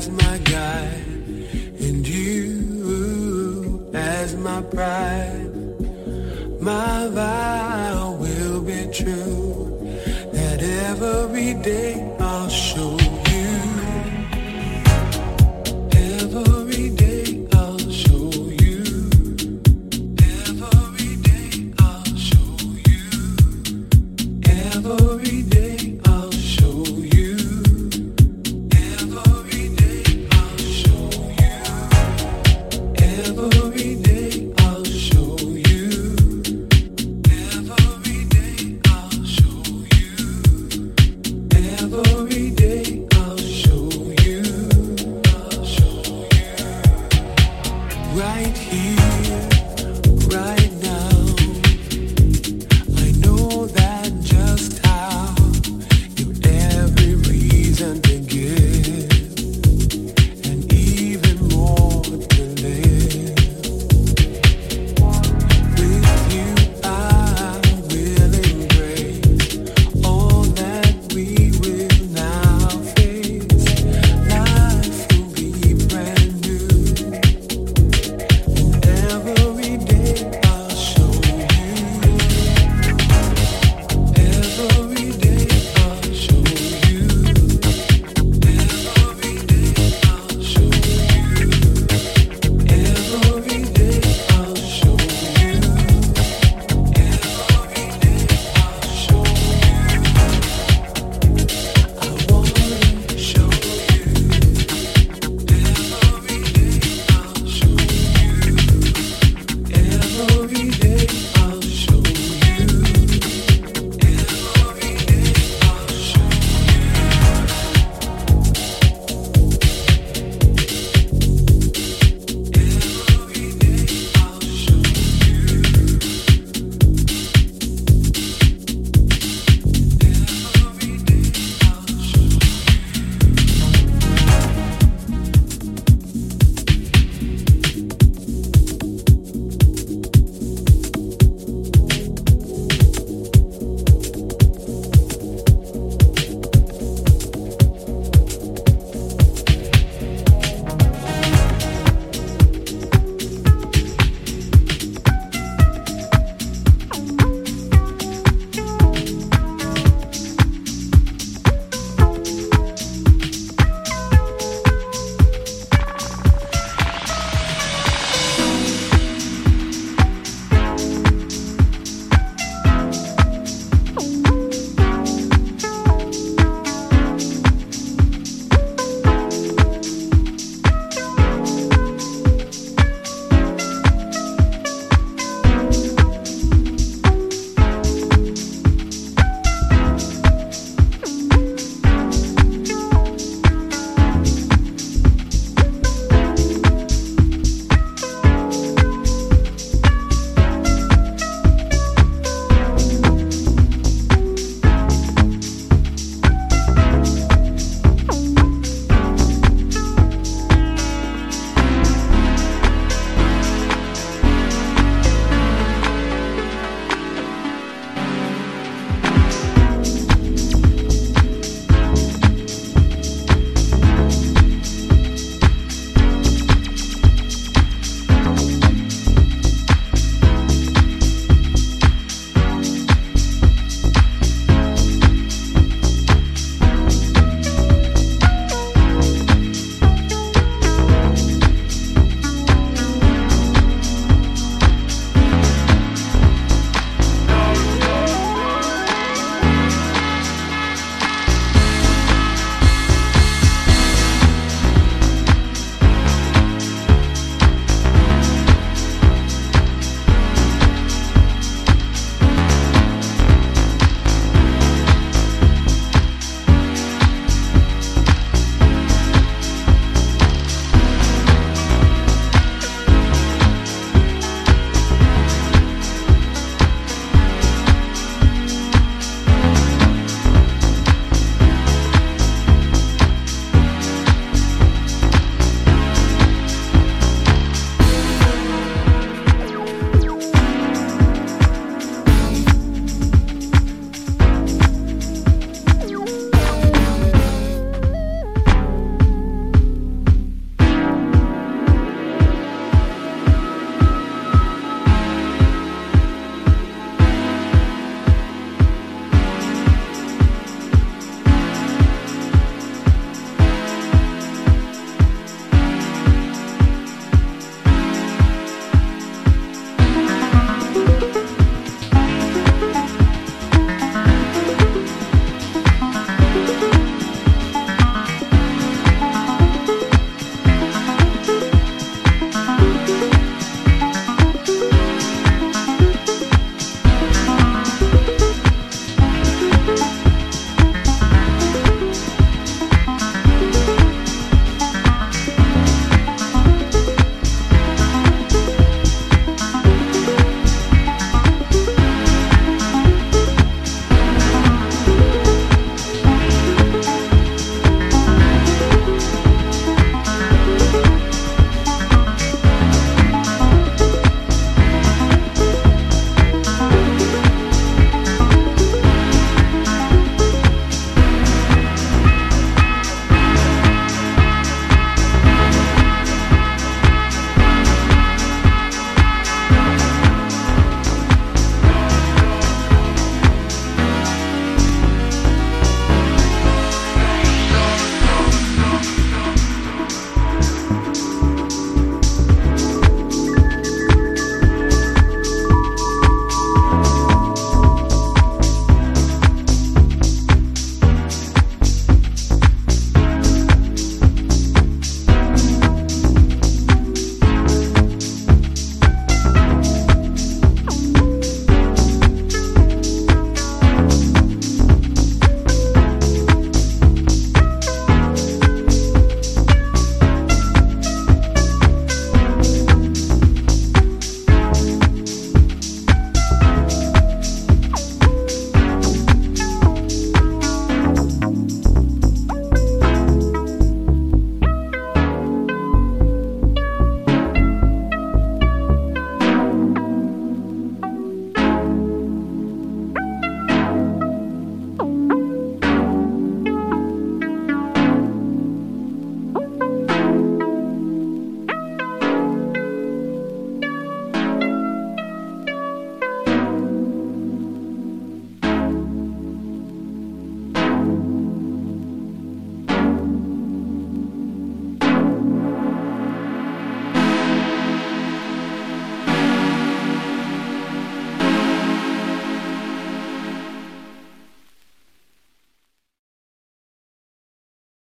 as my guide and you as my pride, my vow will be true that every day